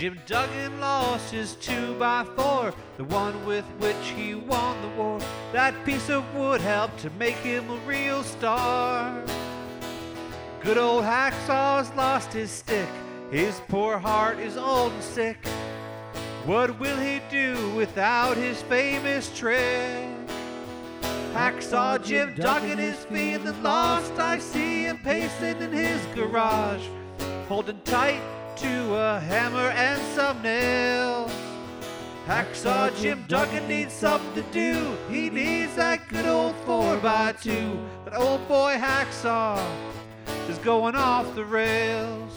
Jim Duggan lost his 2 by 4 the one with which he won the war. That piece of wood helped to make him a real star. Good old Hacksaw's lost his stick, his poor heart is old and sick. What will he do without his famous trick? Hacksaw Jim Duggan is feeling lost. I see him pacing in his garage, holding tight to a hammer and some nails. Hacksaw Jim Duggan needs something to do. He needs that good old 4x2. That old boy Hacksaw is going off the rails.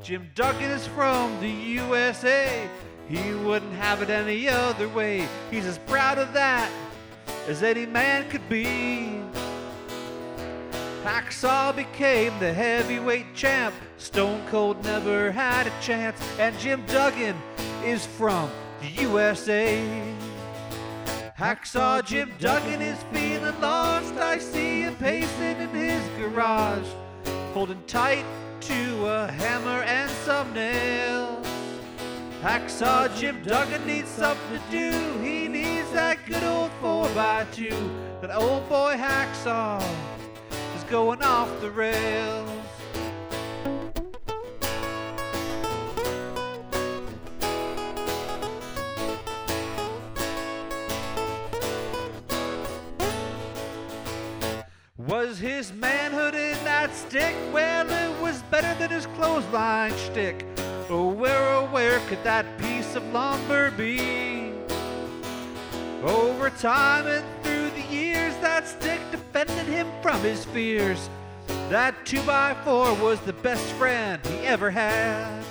Jim Duggan is from the USA. He wouldn't have it any other way. He's as proud of that as any man could be. Hacksaw became the heavyweight champ. Stone Cold never had a chance. And Jim Duggan is from the USA. Hacksaw Jim Duggan is feeling lost. I see him pacing in his garage, holding tight to a hammer and some nails. Hacksaw Jim Duggan needs something to do. He needs that good old 4x2. That old boy Hacksaw going off the rails. Was his manhood in that stick? Well, it was better than his clothesline stick. Oh, where, oh, where could that piece of lumber be? Over time and through that stick defended him from his fears. That 2x4 was the best friend he ever had.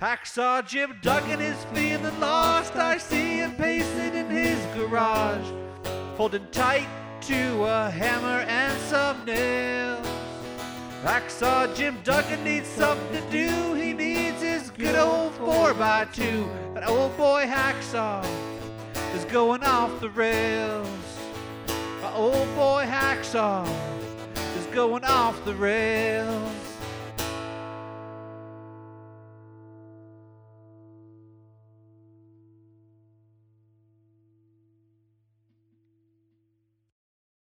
Hacksaw Jim Duggan is feeling lost. I see him pacing in his garage, holding tight to a hammer and some nails. Hacksaw Jim Duggan needs something to do. He needs his good old 4x2. That old boy Hacksaw is going off the rails. Old boy Hacksaw is going off the rails.